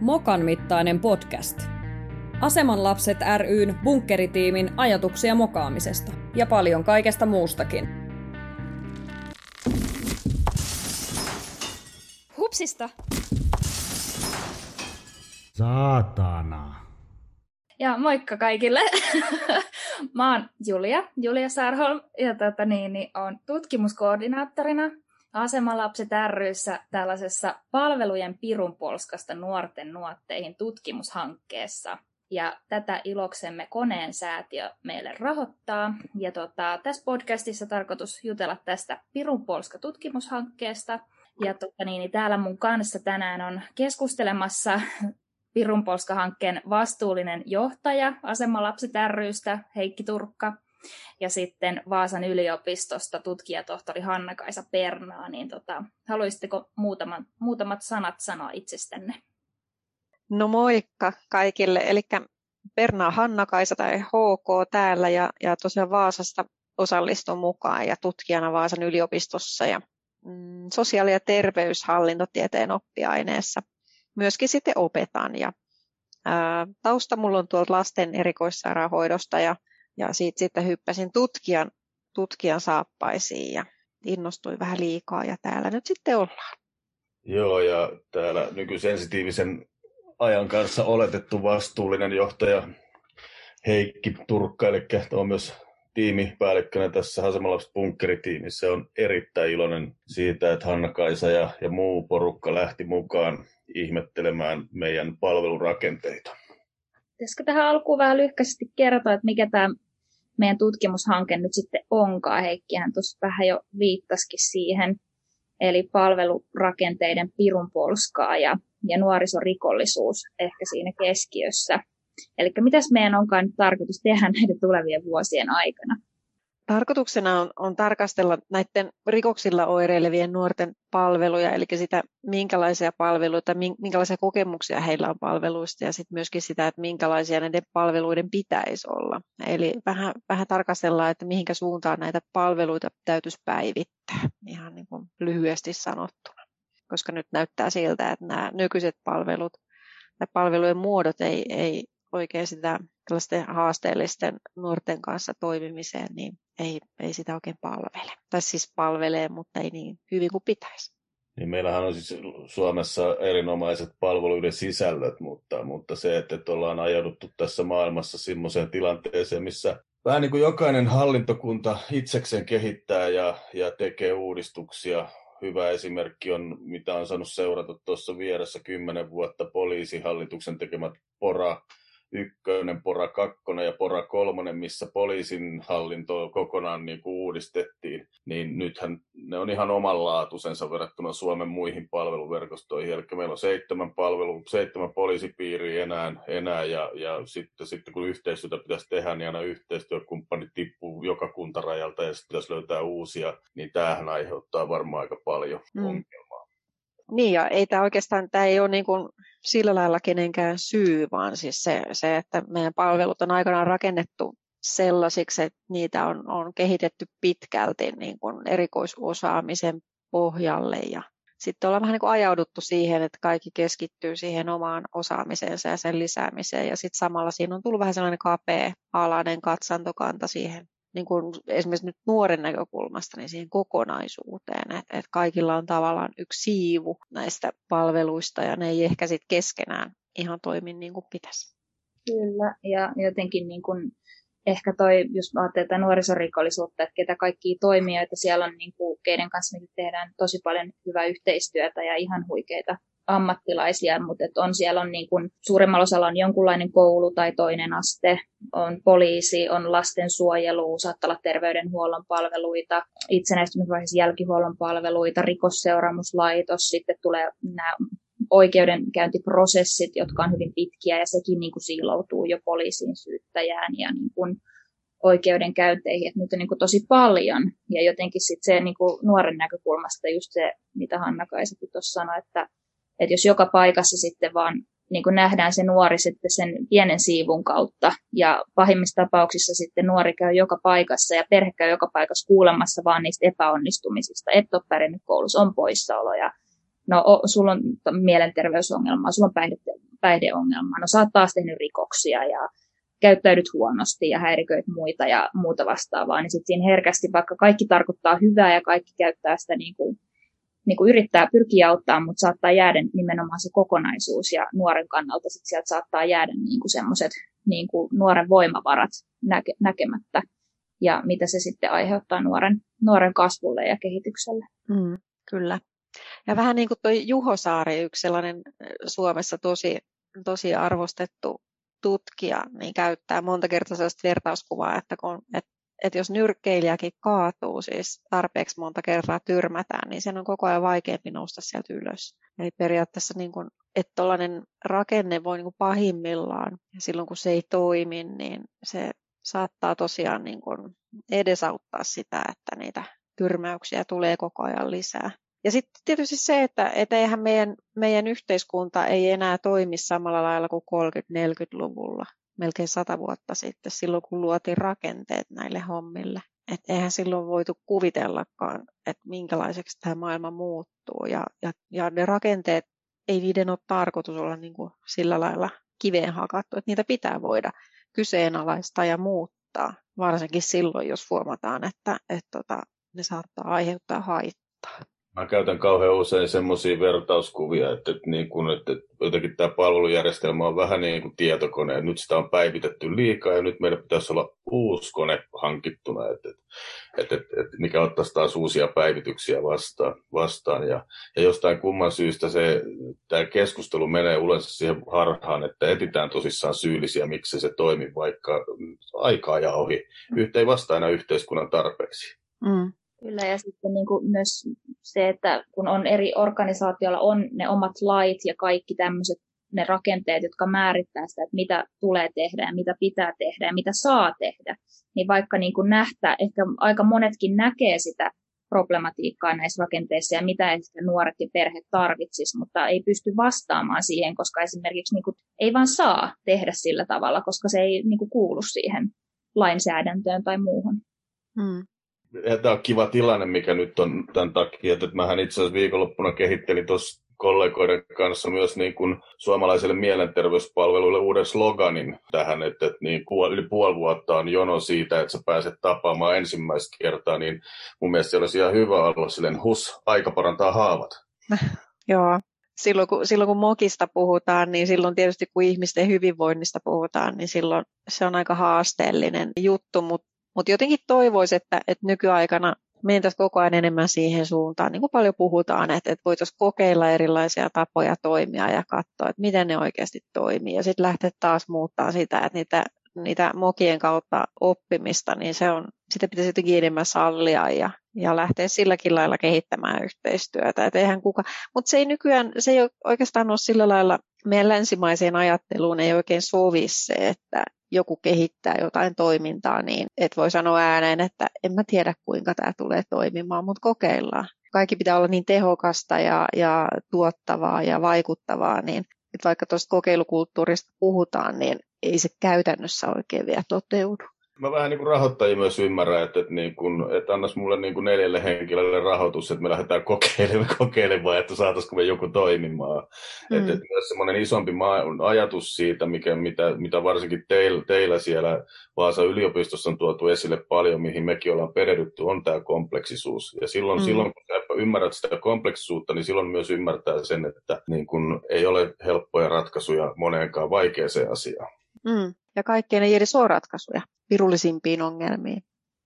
Mokan mittainen podcast. Aseman lapset ryn bunkkeritiimin ajatuksia mokaamisesta ja paljon kaikesta muustakin. Hupsista! Saatana. Ja moikka kaikille. Mä oon Julia, Julia Sarholm, ja tota niin, niin on tutkimuskoordinaattorina Asemalapset ryssä tällaisessa palvelujen pirunpolskasta nuorten nuotteihin tutkimushankkeessa. Ja tätä iloksemme koneen säätiö meille rahoittaa. Ja tota, tässä podcastissa tarkoitus jutella tästä pirunpolska tutkimushankkeesta. Ja tota, niin, niin täällä mun kanssa tänään on keskustelemassa Pirunpolska-hankkeen vastuullinen johtaja Asemalapset rystä Heikki Turkka ja sitten Vaasan yliopistosta tutkijatohtori Hanna-Kaisa Pernaa, niin tota, haluaisitteko muutaman, muutamat sanat sanoa itsestänne? No moikka kaikille, eli Pernaa Hanna-Kaisa tai HK täällä ja, ja tosiaan Vaasasta osallistun mukaan ja tutkijana Vaasan yliopistossa ja mm, sosiaali- ja terveyshallintotieteen oppiaineessa myöskin sitten opetan ja ää, tausta mulla on tuolta lasten erikoissairaanhoidosta ja ja siitä sitten hyppäsin tutkijan, tutkijan saappaisiin ja innostuin vähän liikaa ja täällä nyt sitten ollaan. Joo, ja täällä nykysensitiivisen ajan kanssa oletettu vastuullinen johtaja Heikki Turkka, eli on myös tiimipäällikkönä tässä Hasemalapset bunkkeritiimissä. On erittäin iloinen siitä, että Hanna-Kaisa ja, ja muu porukka lähti mukaan ihmettelemään meidän palvelurakenteita. Pitäisikö tähän alkuun vähän lyhkäisesti kertoa, että mikä tämä meidän tutkimushanke nyt sitten onkaan. Heikkihän tuossa vähän jo viittasikin siihen, eli palvelurakenteiden pirunpolskaa ja, ja nuorisorikollisuus ehkä siinä keskiössä. Eli mitäs meidän onkaan nyt tarkoitus tehdä näiden tulevien vuosien aikana? Tarkoituksena on, on tarkastella näiden rikoksilla oireilevien nuorten palveluja, eli sitä, minkälaisia palveluita, minkälaisia kokemuksia heillä on palveluista ja sitten myöskin sitä, että minkälaisia näiden palveluiden pitäisi olla. Eli vähän, vähän tarkastellaan, että mihinkä suuntaan näitä palveluita täytyisi päivittää, ihan niin kuin lyhyesti sanottuna. Koska nyt näyttää siltä, että nämä nykyiset palvelut tai palvelujen muodot ei, ei oikein sitä haasteellisten nuorten kanssa toimimiseen, niin ei, ei sitä oikein palvele. Tai siis palvelee, mutta ei niin hyvin kuin pitäisi. Niin meillähän on siis Suomessa erinomaiset palveluiden sisällöt, mutta, mutta se, että, että ollaan ajauduttu tässä maailmassa semmoiseen tilanteeseen, missä vähän niin kuin jokainen hallintokunta itsekseen kehittää ja, ja tekee uudistuksia. Hyvä esimerkki on, mitä on saanut seurata tuossa vieressä kymmenen vuotta poliisihallituksen tekemät pora ykkönen, pora kakkonen ja pora kolmonen, missä poliisin hallinto kokonaan niin kuin uudistettiin, niin nythän ne on ihan omanlaatuisensa verrattuna Suomen muihin palveluverkostoihin. Eli meillä on seitsemän palvelu, seitsemän poliisipiiriä enää, enää ja, ja sitten, sitten kun yhteistyötä pitäisi tehdä, niin aina yhteistyökumppanit tippuu joka kuntarajalta ja sitten pitäisi löytää uusia, niin tämähän aiheuttaa varmaan aika paljon mm. ongelmia. Niin, ja ei tämä oikeastaan, tämä ei ole niin kuin sillä lailla kenenkään syy, vaan siis se, se, että meidän palvelut on aikanaan rakennettu sellaisiksi, että niitä on, on kehitetty pitkälti niin kuin erikoisosaamisen pohjalle ja sitten ollaan vähän niin kuin ajauduttu siihen, että kaikki keskittyy siihen omaan osaamiseensa ja sen lisäämiseen ja sitten samalla siinä on tullut vähän sellainen kapea-alainen katsantokanta siihen niin kuin esimerkiksi nyt nuoren näkökulmasta niin siihen kokonaisuuteen, että, että kaikilla on tavallaan yksi siivu näistä palveluista ja ne ei ehkä sitten keskenään ihan toimi niin kuin pitäisi. Kyllä, ja jotenkin niin kuin ehkä toi, jos ajattelee nuorisorikollisuutta, että ketä kaikkia toimijoita siellä on, niin kuin, keiden kanssa tehdään tosi paljon hyvää yhteistyötä ja ihan huikeita ammattilaisia, mutta et on siellä on niin kuin, suurimmalla osalla on jonkunlainen koulu tai toinen aste, on poliisi, on lastensuojelu, saattaa olla terveydenhuollon palveluita, itsenäistymisvaiheessa jälkihuollon palveluita, rikosseuraamuslaitos, sitten tulee nämä oikeudenkäyntiprosessit, jotka on hyvin pitkiä ja sekin niin kuin siiloutuu jo poliisiin syyttäjään ja niin kuin oikeudenkäynteihin, että niitä on niin tosi paljon. Ja jotenkin sitten se niin kuin nuoren näkökulmasta just se, mitä Hanna Kaisakin tuossa sanoi, että että jos joka paikassa sitten vaan niin kuin nähdään se nuori sitten sen pienen siivun kautta ja pahimmissa tapauksissa sitten nuori käy joka paikassa ja perhe käy joka paikassa kuulemassa vaan niistä epäonnistumisista, et ole pärjännyt koulussa, on poissaolo ja no sulla on mielenterveysongelmaa, sulla on päihde, päihdeongelmaa. No sä oot taas tehnyt rikoksia ja käyttäydyt huonosti ja häiriköit muita ja muuta vastaavaa, niin sitten siinä herkästi, vaikka kaikki tarkoittaa hyvää ja kaikki käyttää sitä niin kuin, niin kuin yrittää pyrkiä auttaa, mutta saattaa jäädä nimenomaan se kokonaisuus ja nuoren kannalta sitten sieltä saattaa jäädä niin kuin semmoiset niin kuin nuoren voimavarat näke, näkemättä ja mitä se sitten aiheuttaa nuoren, nuoren kasvulle ja kehitykselle. Mm, kyllä. Ja vähän niin kuin tuo Juho Saari, yksi sellainen Suomessa tosi, tosi arvostettu tutkija, niin käyttää monta kertaa sellaista vertauskuvaa, että, kun, että, että jos nyrkkeilijäkin kaatuu, siis tarpeeksi monta kertaa tyrmätään, niin sen on koko ajan vaikeampi nousta sieltä ylös. Eli periaatteessa niin kuin, että tuollainen rakenne voi niin kuin pahimmillaan, ja silloin kun se ei toimi, niin se saattaa tosiaan niin kuin edesauttaa sitä, että niitä tyrmäyksiä tulee koko ajan lisää. Ja sitten tietysti se, että, että eihän meidän, meidän yhteiskunta ei enää toimi samalla lailla kuin 30-40-luvulla, melkein sata vuotta sitten, silloin kun luotiin rakenteet näille hommille. Et eihän silloin voitu kuvitellakaan, että minkälaiseksi tämä maailma muuttuu. Ja, ja, ja ne rakenteet ei niiden ole tarkoitus olla niin kuin sillä lailla kiveen hakattu, että niitä pitää voida kyseenalaistaa ja muuttaa, varsinkin silloin, jos huomataan, että, että, että tota, ne saattaa aiheuttaa haittaa. Mä käytän kauhean usein semmoisia vertauskuvia, että, että, niin kun, että jotenkin tämä palvelujärjestelmä on vähän niin kuin tietokone, nyt sitä on päivitetty liikaa ja nyt meidän pitäisi olla uusi kone hankittuna, että, että, että, että mikä ottaisi taas uusia päivityksiä vastaan. vastaan. Ja, ja jostain kumman syystä se, tämä keskustelu menee yleensä siihen harhaan, että etitään tosissaan syyllisiä, miksi se toimii, vaikka aikaa ja ohi. Yhtä ei vastaa aina yhteiskunnan tarpeeksi. Mm. Kyllä, ja sitten niin kuin myös se, että kun on eri organisaatioilla on ne omat lait ja kaikki tämmöiset ne rakenteet, jotka määrittää sitä, että mitä tulee tehdä ja mitä pitää tehdä ja mitä saa tehdä, niin vaikka niin kuin nähtää, ehkä aika monetkin näkee sitä problematiikkaa näissä rakenteissa ja mitä ehkä nuoret ja perhe tarvitsisi, mutta ei pysty vastaamaan siihen, koska esimerkiksi niin kuin, ei vaan saa tehdä sillä tavalla, koska se ei niin kuin, kuulu siihen lainsäädäntöön tai muuhun. Hmm tämä on kiva tilanne, mikä nyt on tämän takia, että mähän itse asiassa viikonloppuna kehittelin tuossa kollegoiden kanssa myös niin kuin suomalaiselle mielenterveyspalveluille uuden sloganin tähän, että, että niin puoli, yli puoli vuotta on jono siitä, että sä pääset tapaamaan ensimmäistä kertaa, niin mun mielestä se olisi ihan hyvä olla silleen, hus, aika parantaa haavat. Joo, silloin kun, silloin kun mokista puhutaan, niin silloin tietysti kun ihmisten hyvinvoinnista puhutaan, niin silloin se on aika haasteellinen juttu, mutta mutta jotenkin toivoisi, että, että nykyaikana mentäisiin koko ajan enemmän siihen suuntaan, niin kuin paljon puhutaan, että, että voitaisiin kokeilla erilaisia tapoja toimia ja katsoa, että miten ne oikeasti toimii. Ja sitten lähteä taas muuttaa sitä, että niitä, niitä mokien kautta oppimista, niin se on, sitä pitäisi jotenkin enemmän sallia ja, ja lähteä silläkin lailla kehittämään yhteistyötä. Et eihän kuka, mutta se ei nykyään, se ei oikeastaan ole sillä lailla, meidän länsimaiseen ajatteluun ei oikein sovi se, että, joku kehittää jotain toimintaa, niin et voi sanoa ääneen, että en mä tiedä kuinka tämä tulee toimimaan, mutta kokeillaan. Kaikki pitää olla niin tehokasta ja, ja tuottavaa ja vaikuttavaa, niin että vaikka tuosta kokeilukulttuurista puhutaan, niin ei se käytännössä oikein vielä toteudu mä vähän niin kuin rahoittajia myös ymmärrän, että, että, niin kuin, että annas mulle niin kuin neljälle henkilölle rahoitus, että me lähdetään kokeilemaan, kokeilemaan että saataisiko me joku toimimaan. Mm. Että, että myös semmoinen isompi ajatus siitä, mikä, mitä, mitä varsinkin teillä, teillä siellä Vaasan yliopistossa on tuotu esille paljon, mihin mekin ollaan perehdytty, on tämä kompleksisuus. Ja silloin, mm. silloin kun ymmärrät sitä kompleksisuutta, niin silloin myös ymmärtää sen, että niin kuin, ei ole helppoja ratkaisuja moneenkaan vaikeaseen asiaan. Mm. Ja kaikkeen ei edes ole ratkaisuja virullisimpiin ongelmiin.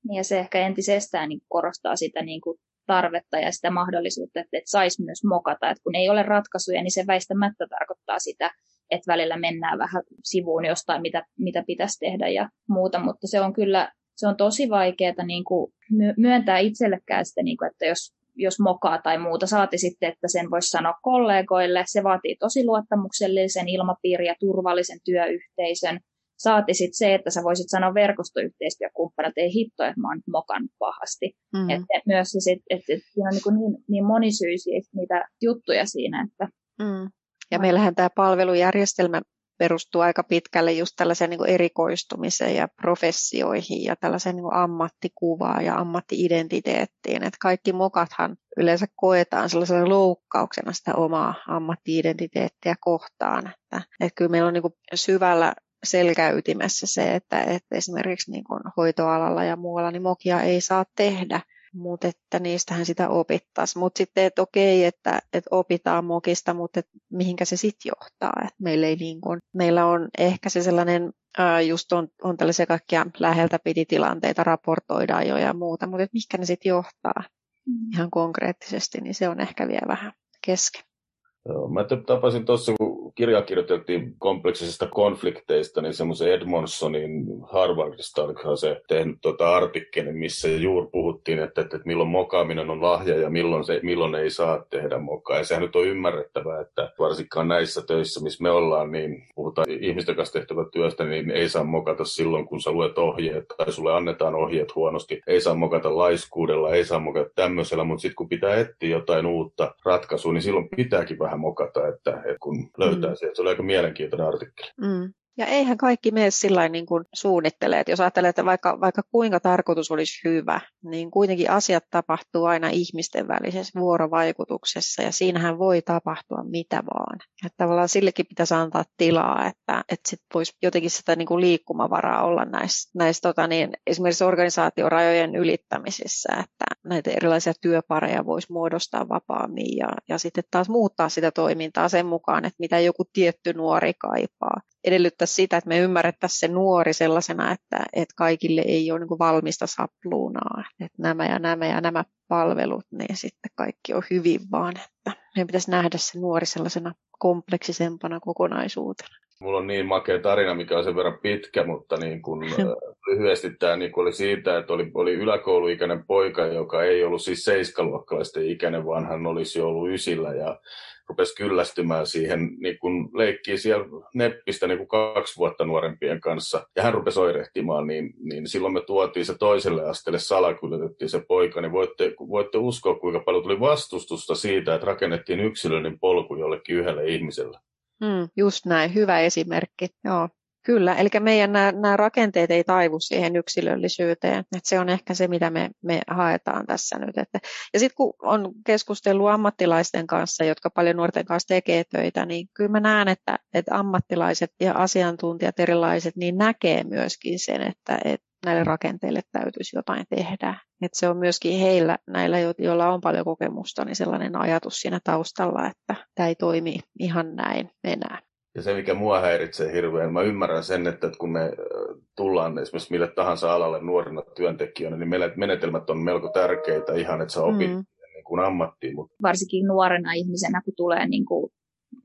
Niin ja se ehkä entisestään niin korostaa sitä niin kuin tarvetta ja sitä mahdollisuutta, että, että saisi myös mokata. Että kun ei ole ratkaisuja, niin se väistämättä tarkoittaa sitä, että välillä mennään vähän sivuun jostain, mitä, mitä pitäisi tehdä ja muuta. Mutta se on kyllä se on tosi vaikeaa niin kuin myöntää itsellekään sitä, niin kuin, että jos, jos mokaa tai muuta, saati sitten, että sen voisi sanoa kollegoille. Se vaatii tosi luottamuksellisen ilmapiirin ja turvallisen työyhteisön. Saati sitten se, että sä voisit sanoa verkostoyhteistyökumppanille, että ei hitto, että mä oon mokannut pahasti. Mm. Että myös se sit, että, että siinä on niin, niin, niin monisyisiä niitä juttuja siinä. Että... Mm. Ja meillähän tämä palvelujärjestelmä perustuu aika pitkälle just tällaiseen niin erikoistumiseen ja professioihin ja tällaiseen niin ammattikuvaan ja ammattiidentiteettiin. Että kaikki mokathan yleensä koetaan sellaisena loukkauksena sitä omaa ammattiidentiteettiä kohtaan. Että, että kyllä meillä on niin syvällä selkäytimessä se, että, että esimerkiksi niin kuin hoitoalalla ja muualla niin mokia ei saa tehdä, mutta että niistähän sitä opittaisiin. Mutta sitten, että okei, että, että opitaan mokista, mutta että mihinkä se sitten johtaa. Et meillä, ei niin kuin, meillä on ehkä se sellainen, ää, just on, on tällaisia kaikkia läheltä piti tilanteita, raportoidaan jo ja muuta, mutta että mihinkä ne sitten johtaa mm. ihan konkreettisesti, niin se on ehkä vielä vähän kesken. Mä tapasin tuossa, kun kirjaa kirjoitettiin kompleksisista konflikteista, niin semmoisen Edmondsonin Harvardista, olikohan se tehnyt tuota artikkelin, missä juuri puhuttiin, että, että, että milloin mokaaminen on lahja ja milloin, se, milloin ei saa tehdä mokaa. Ja sehän nyt on ymmärrettävää, että varsinkaan näissä töissä, missä me ollaan, niin puhutaan ihmisten kanssa tehtävä työstä, niin ei saa mokata silloin, kun sä luet ohjeet tai sulle annetaan ohjeet huonosti. Ei saa mokata laiskuudella, ei saa mokata tämmöisellä, mutta sitten kun pitää etsiä jotain uutta ratkaisua, niin silloin pitääkin vähän vähän mokata, että, että kun löytää mm. sieltä. Se oli aika mielenkiintoinen artikkeli. Mm. Ja eihän kaikki mene sillä niin kuin suunnittelee, että jos ajattelee, että vaikka, vaikka kuinka tarkoitus olisi hyvä, niin kuitenkin asiat tapahtuu aina ihmisten välisessä vuorovaikutuksessa ja siinähän voi tapahtua mitä vaan. Että tavallaan sillekin pitäisi antaa tilaa, että, että sit voisi jotenkin sitä niin kuin liikkumavaraa olla näissä, näissä tota niin, esimerkiksi organisaatiorajojen ylittämisissä, että näitä erilaisia työpareja voisi muodostaa vapaammin ja, ja sitten taas muuttaa sitä toimintaa sen mukaan, että mitä joku tietty nuori kaipaa edellyttää sitä, että me ymmärrettäisiin se nuori sellaisena, että, että kaikille ei ole niin valmista sapluunaa, että nämä ja nämä ja nämä palvelut, niin sitten kaikki on hyvin vaan, että meidän pitäisi nähdä se nuori sellaisena kompleksisempana kokonaisuutena. Mulla on niin makea tarina, mikä on sen verran pitkä, mutta niin kun, lyhyesti tämä niin oli siitä, että oli, oli yläkouluikäinen poika, joka ei ollut siis seiskaluokkalaisten ikäinen, vaan hän olisi ollut ysillä ja rupesi kyllästymään siihen niin kun leikkiin siellä neppistä niin kuin kaksi vuotta nuorempien kanssa. Ja hän rupesi oirehtimaan, niin, niin silloin me tuotiin se toiselle asteelle, salakuljetettiin se poika, niin voitte, voitte uskoa, kuinka paljon tuli vastustusta siitä, että rakennettiin yksilöllinen polku jollekin yhdelle ihmiselle. Mm, just näin, hyvä esimerkki. Joo. Kyllä, eli meidän nämä, nämä rakenteet ei taivu siihen yksilöllisyyteen. Että se on ehkä se, mitä me, me haetaan tässä nyt. Että, ja sitten kun on keskustellut ammattilaisten kanssa, jotka paljon nuorten kanssa tekee töitä, niin kyllä mä näen, että, että ammattilaiset ja asiantuntijat erilaiset niin näkee myöskin sen, että, että näille rakenteille täytyisi jotain tehdä. Että se on myöskin heillä, näillä, joilla on paljon kokemusta, niin sellainen ajatus siinä taustalla, että tämä ei toimi ihan näin enää. Ja se, mikä mua häiritsee hirveän, mä ymmärrän sen, että kun me tullaan esimerkiksi mille tahansa alalle nuorena työntekijänä, niin menetelmät on melko tärkeitä ihan, että sä opit mm. niin kuin ammattiin. Mutta... Varsinkin nuorena ihmisenä, kun tulee niin kuin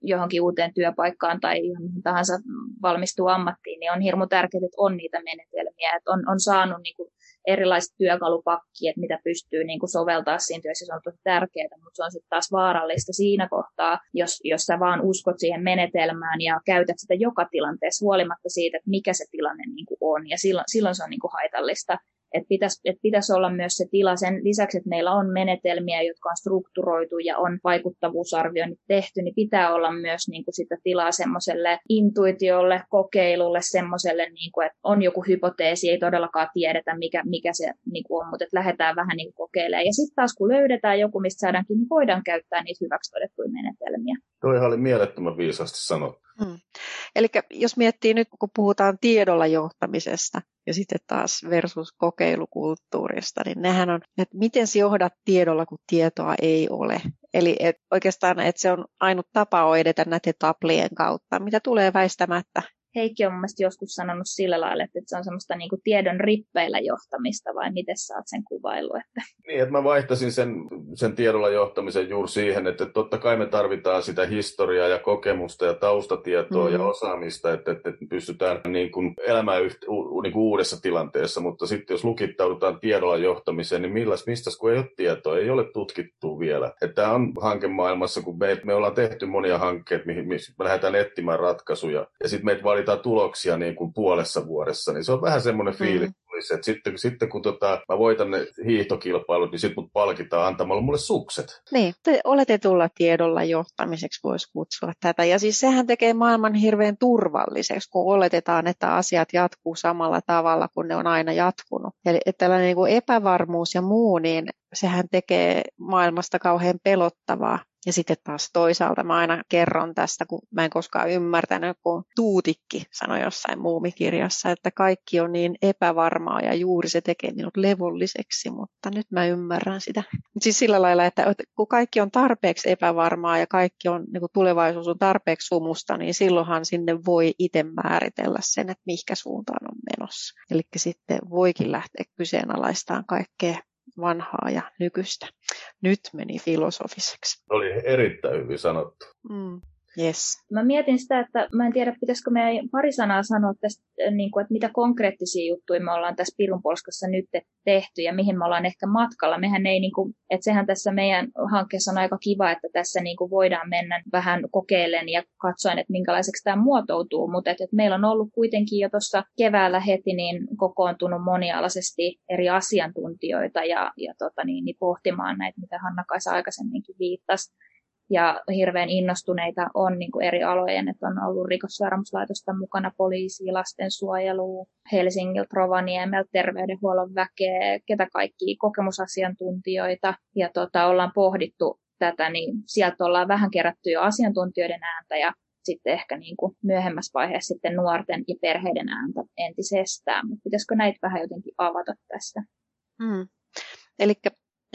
johonkin uuteen työpaikkaan tai ihan mihin tahansa valmistuu ammattiin, niin on hirmu tärkeää, että on niitä menetelmiä, että on, on saanut niin kuin erilaiset työkalupakki, että mitä pystyy niin kuin soveltaa siinä työssä, se on tosi tärkeää, mutta se on sitten taas vaarallista siinä kohtaa, jos, jos sä vaan uskot siihen menetelmään ja käytät sitä joka tilanteessa huolimatta siitä, että mikä se tilanne niin kuin on, ja silloin, silloin se on niin kuin haitallista. Että pitäisi, et pitäisi olla myös se tila sen lisäksi, että meillä on menetelmiä, jotka on strukturoitu ja on vaikuttavuusarvioinnit tehty, niin pitää olla myös niin kuin sitä tilaa semmoiselle intuitiolle, kokeilulle, semmoiselle, niin kuin, että on joku hypoteesi, ei todellakaan tiedetä, mikä, mikä se niin kuin on, mutta että lähdetään vähän niin kuin kokeilemaan. Ja sitten taas kun löydetään joku, mistä saadaankin, niin voidaan käyttää niitä hyväksi todettuja menetelmiä. Toihan oli mielettömän viisasti sanottu. Hmm. Eli jos miettii nyt, kun puhutaan tiedolla johtamisesta ja sitten taas versus kokeilukulttuurista, niin nehän on, että miten se johdat tiedolla, kun tietoa ei ole. Eli et oikeastaan, että se on ainut tapa edetä näiden taplien kautta, mitä tulee väistämättä Heikki on mielestäni joskus sanonut sillä lailla, että se on semmoista niin kuin tiedon rippeillä johtamista, vai miten sä oot sen kuvailu? Että... Niin, että mä vaihtasin sen, sen tiedolla johtamisen juuri siihen, että totta kai me tarvitaan sitä historiaa ja kokemusta ja taustatietoa mm-hmm. ja osaamista, että, että, että pystytään niin kuin elämään yht, u, niin kuin uudessa tilanteessa, mutta sitten jos lukittaudutaan tiedolla johtamiseen, niin milläs, mistä kun ei ole tietoa, ei ole tutkittu vielä. Että tämä on hankemaailmassa, kun me, me ollaan tehty monia hankkeita, mihin, mihin me lähdetään etsimään ratkaisuja, ja sitten meitä valitaan tuloksia niin kuin puolessa vuodessa, niin se on vähän semmoinen mm. fiilis, olisi, että sitten, sitten kun tota, mä voitan ne hiihtokilpailut, niin sitten mut palkitaan antamalla mulle sukset. Niin, te oletetulla tiedolla johtamiseksi voisi kutsua tätä. Ja siis sehän tekee maailman hirveän turvalliseksi, kun oletetaan, että asiat jatkuu samalla tavalla kuin ne on aina jatkunut. Eli että tällainen niin kuin epävarmuus ja muu, niin sehän tekee maailmasta kauhean pelottavaa. Ja sitten taas toisaalta mä aina kerron tästä, kun mä en koskaan ymmärtänyt, kun Tuutikki sanoi jossain muumikirjassa, että kaikki on niin epävarmaa ja juuri se tekee minut levolliseksi, mutta nyt mä ymmärrän sitä. Siis sillä lailla, että kun kaikki on tarpeeksi epävarmaa ja kaikki on, niin kuin tulevaisuus on tarpeeksi sumusta, niin silloinhan sinne voi itse määritellä sen, että mihinkä suuntaan on menossa. Eli sitten voikin lähteä kyseenalaistamaan kaikkea vanhaa ja nykyistä. Nyt meni filosofiseksi. Oli erittäin hyvin sanottu. Mm. Yes. Mä mietin sitä, että mä en tiedä, pitäisikö meidän pari sanaa sanoa tästä, äh, niin kuin, että mitä konkreettisia juttuja me ollaan tässä Pirunpolskassa nyt tehty ja mihin me ollaan ehkä matkalla. Mehän ei, niin kuin, että sehän tässä meidän hankkeessa on aika kiva, että tässä niin kuin voidaan mennä vähän kokeilen ja katsoen, että minkälaiseksi tämä muotoutuu, mutta että, että meillä on ollut kuitenkin jo tuossa keväällä heti niin kokoontunut monialaisesti eri asiantuntijoita ja, ja tota niin, niin pohtimaan näitä, mitä Hanna-Kaisa aikaisemminkin viittasi ja hirveän innostuneita on niin kuin eri alojen, että on ollut rikosseuraamuslaitosta mukana poliisi, lastensuojelu, Helsingiltä, Rovaniemeltä, terveydenhuollon väkeä, ketä kaikki kokemusasiantuntijoita ja tota, ollaan pohdittu tätä, niin sieltä ollaan vähän kerätty jo asiantuntijoiden ääntä ja sitten ehkä niin kuin myöhemmässä vaiheessa sitten nuorten ja perheiden ääntä entisestään, mutta pitäisikö näitä vähän jotenkin avata tässä? Mm. Eli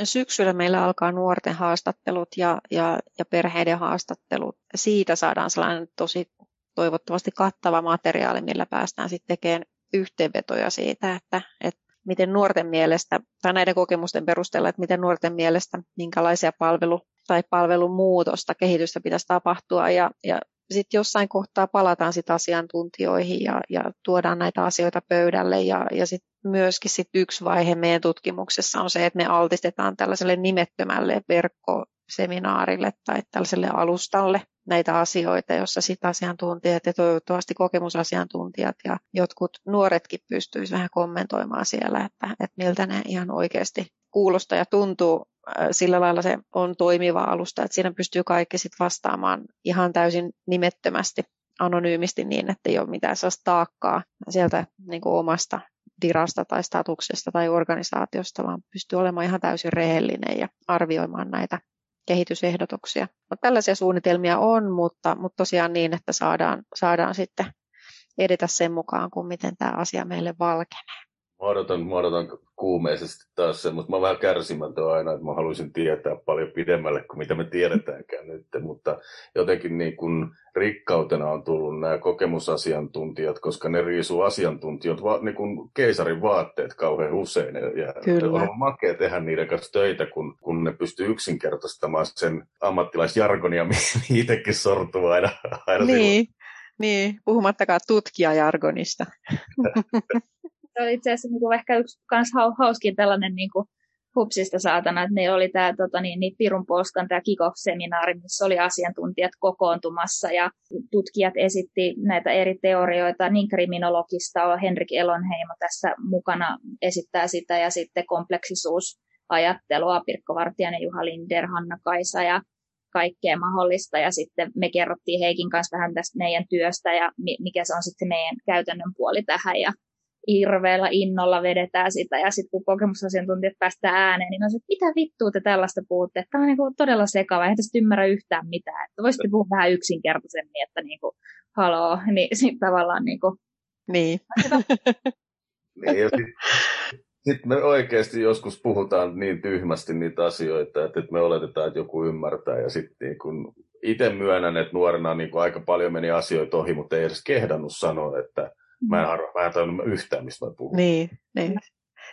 syksyllä meillä alkaa nuorten haastattelut ja, ja, ja perheiden haastattelut. Siitä saadaan sellainen tosi toivottavasti kattava materiaali, millä päästään sitten tekemään yhteenvetoja siitä, että, että miten nuorten mielestä, tai näiden kokemusten perusteella, että miten nuorten mielestä, minkälaisia palvelu- tai palvelumuutosta, kehitystä pitäisi tapahtua, ja, ja sitten jossain kohtaa palataan sit asiantuntijoihin ja, ja tuodaan näitä asioita pöydälle. Ja, ja sitten myöskin sit yksi vaihe meidän tutkimuksessa on se, että me altistetaan tällaiselle nimettömälle verkkoseminaarille tai tällaiselle alustalle näitä asioita, jossa sitten asiantuntijat ja toivottavasti kokemusasiantuntijat ja jotkut nuoretkin pystyisivät vähän kommentoimaan siellä, että, että miltä ne ihan oikeasti kuulostaa ja tuntuu sillä lailla se on toimiva alusta, että siinä pystyy kaikki sit vastaamaan ihan täysin nimettömästi, anonyymisti niin, että ei ole mitään sellaista taakkaa sieltä niin kuin omasta virasta tai statuksesta tai organisaatiosta, vaan pystyy olemaan ihan täysin rehellinen ja arvioimaan näitä kehitysehdotuksia. No, tällaisia suunnitelmia on, mutta, mutta tosiaan niin, että saadaan, saadaan sitten edetä sen mukaan, kuin miten tämä asia meille valkenee. Mä odotan, mä odotan kuumeisesti taas se, mutta mä oon vähän kärsimätön aina, että mä haluaisin tietää paljon pidemmälle kuin mitä me tiedetäänkään nyt, mutta jotenkin niin kuin rikkautena on tullut nämä kokemusasiantuntijat, koska ne riisuu asiantuntijat va, niin kuin keisarin vaatteet kauhean usein. Ja Kyllä. on makea tehdä niiden kanssa töitä, kun, kun ne pystyy yksinkertaistamaan sen ammattilaisjargonia, mihin itsekin sortuu aina, aina niin. Niin, puhumattakaan tutkijajargonista. se oli itse asiassa niin kuin ehkä yksi kans hauskin tällainen niin kuin hupsista saatana, että meillä oli tämä tota, niin, niin Pirun Polskan tämä kick-off-seminaari, missä oli asiantuntijat kokoontumassa ja tutkijat esitti näitä eri teorioita, niin kriminologista on Henrik Elonheimo tässä mukana esittää sitä ja sitten kompleksisuusajattelua, Pirkko Vartiainen, Juha Linder, Hanna Kaisa ja kaikkea mahdollista. Ja sitten me kerrottiin Heikin kanssa vähän tästä meidän työstä ja mikä se on sitten meidän käytännön puoli tähän. Ja hirveällä innolla vedetään sitä, ja sitten kun kokemusasiantuntijat päästään ääneen, niin on se, että mitä vittua te tällaista puhutte, tämä on niin kuin todella sekava, eihän tästä ymmärrä yhtään mitään, että voisitte puhua vähän yksinkertaisemmin, että niin kuin, haloo, niin sitten tavallaan niin. Kuin, niin. niin ja sitten sit me oikeasti joskus puhutaan niin tyhmästi niitä asioita, että, että me oletetaan, että joku ymmärtää, ja sitten niin kun itse myönnän, että nuorena niin aika paljon meni asioita ohi, mutta ei edes kehdannut sanoa, että Mä en, arvo, mä en tajunnut yhtään, mistä mä puhun. Niin, niin.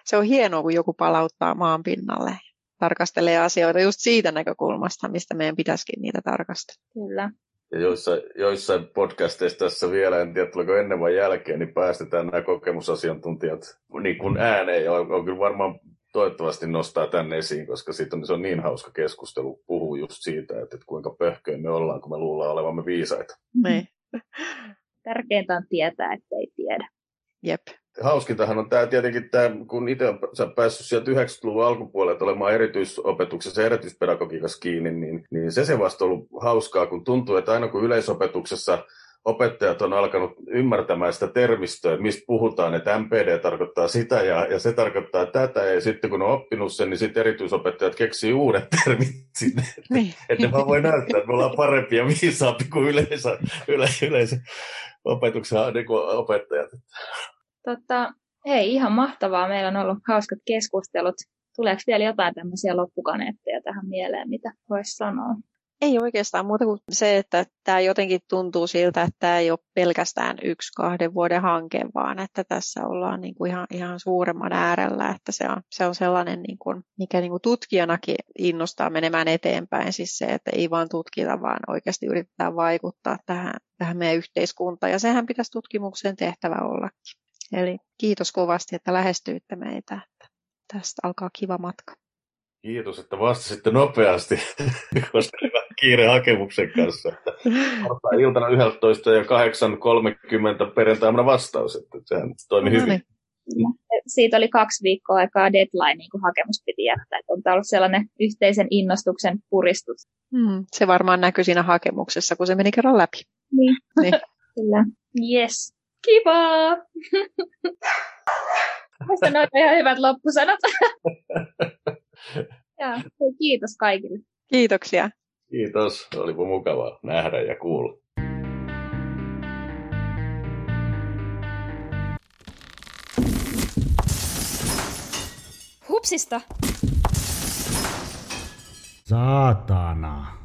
Se on hienoa, kun joku palauttaa maan pinnalle tarkastelee asioita just siitä näkökulmasta, mistä meidän pitäisikin niitä tarkastella. Kyllä. Ja joissain, joissain podcasteissa tässä vielä, en tiedä tuleeko ennen vai jälkeen, niin päästetään nämä kokemusasiantuntijat niin kuin ääneen. Ja on, on kyllä varmaan toivottavasti nostaa tänne esiin, koska siitä on, se on niin hauska keskustelu puhuu just siitä, että, että kuinka pöhköjä me ollaan, kun me luullaan olevamme viisaita. Niin. Tärkeintä on tietää, ettei. Jep. hauskintahan on tämä tietenkin tämä, kun itse on päässyt sieltä 90-luvun alkupuolelta olemaan erityisopetuksessa ja erityispedagogiikassa kiinni, niin, niin se se vasta ollut hauskaa, kun tuntuu, että aina kun yleisopetuksessa opettajat on alkanut ymmärtämään sitä termistöä, mistä puhutaan, että MPD tarkoittaa sitä ja, ja se tarkoittaa tätä, ja sitten kun on oppinut sen, niin sitten erityisopettajat keksii uudet termit sinne, niin. että ne vaan voi näyttää, että me ollaan parempia ja viisaampi kuin yleensä, yle, yleensä opetuksen niin opettajat. Totta, hei, ihan mahtavaa. Meillä on ollut hauskat keskustelut. Tuleeko vielä jotain tämmöisiä loppukaneetteja tähän mieleen, mitä voisi sanoa? Ei oikeastaan muuta kuin se, että tämä jotenkin tuntuu siltä, että tämä ei ole pelkästään yksi kahden vuoden hanke, vaan että tässä ollaan niin kuin ihan, ihan suuremman äärellä, että se on, se on sellainen, niin kuin, mikä niin kuin tutkijanakin innostaa menemään eteenpäin, siis se, että ei vaan tutkita, vaan oikeasti yritetään vaikuttaa tähän, tähän meidän yhteiskuntaan, ja sehän pitäisi tutkimuksen tehtävä ollakin. Eli kiitos kovasti, että lähestyitte meitä. Tästä alkaa kiva matka. Kiitos, että vastasitte nopeasti, koska kiire hakemuksen kanssa. iltana 11 ja 8.30 perjantaina vastaus, että sehän toimi no, hyvin. Niin. Siitä oli kaksi viikkoa aikaa deadline, niin kuin hakemus piti jättää. On ollut sellainen yhteisen innostuksen puristus. Hmm, se varmaan näkyi siinä hakemuksessa, kun se meni kerran läpi. Niin, niin. kyllä. Yes. Kiva! Mielestäni ne ihan hyvät loppusanat. ja, kiitos kaikille. Kiitoksia. Kiitos, olipa mukavaa nähdä ja kuulla. Hupsista! Saatana.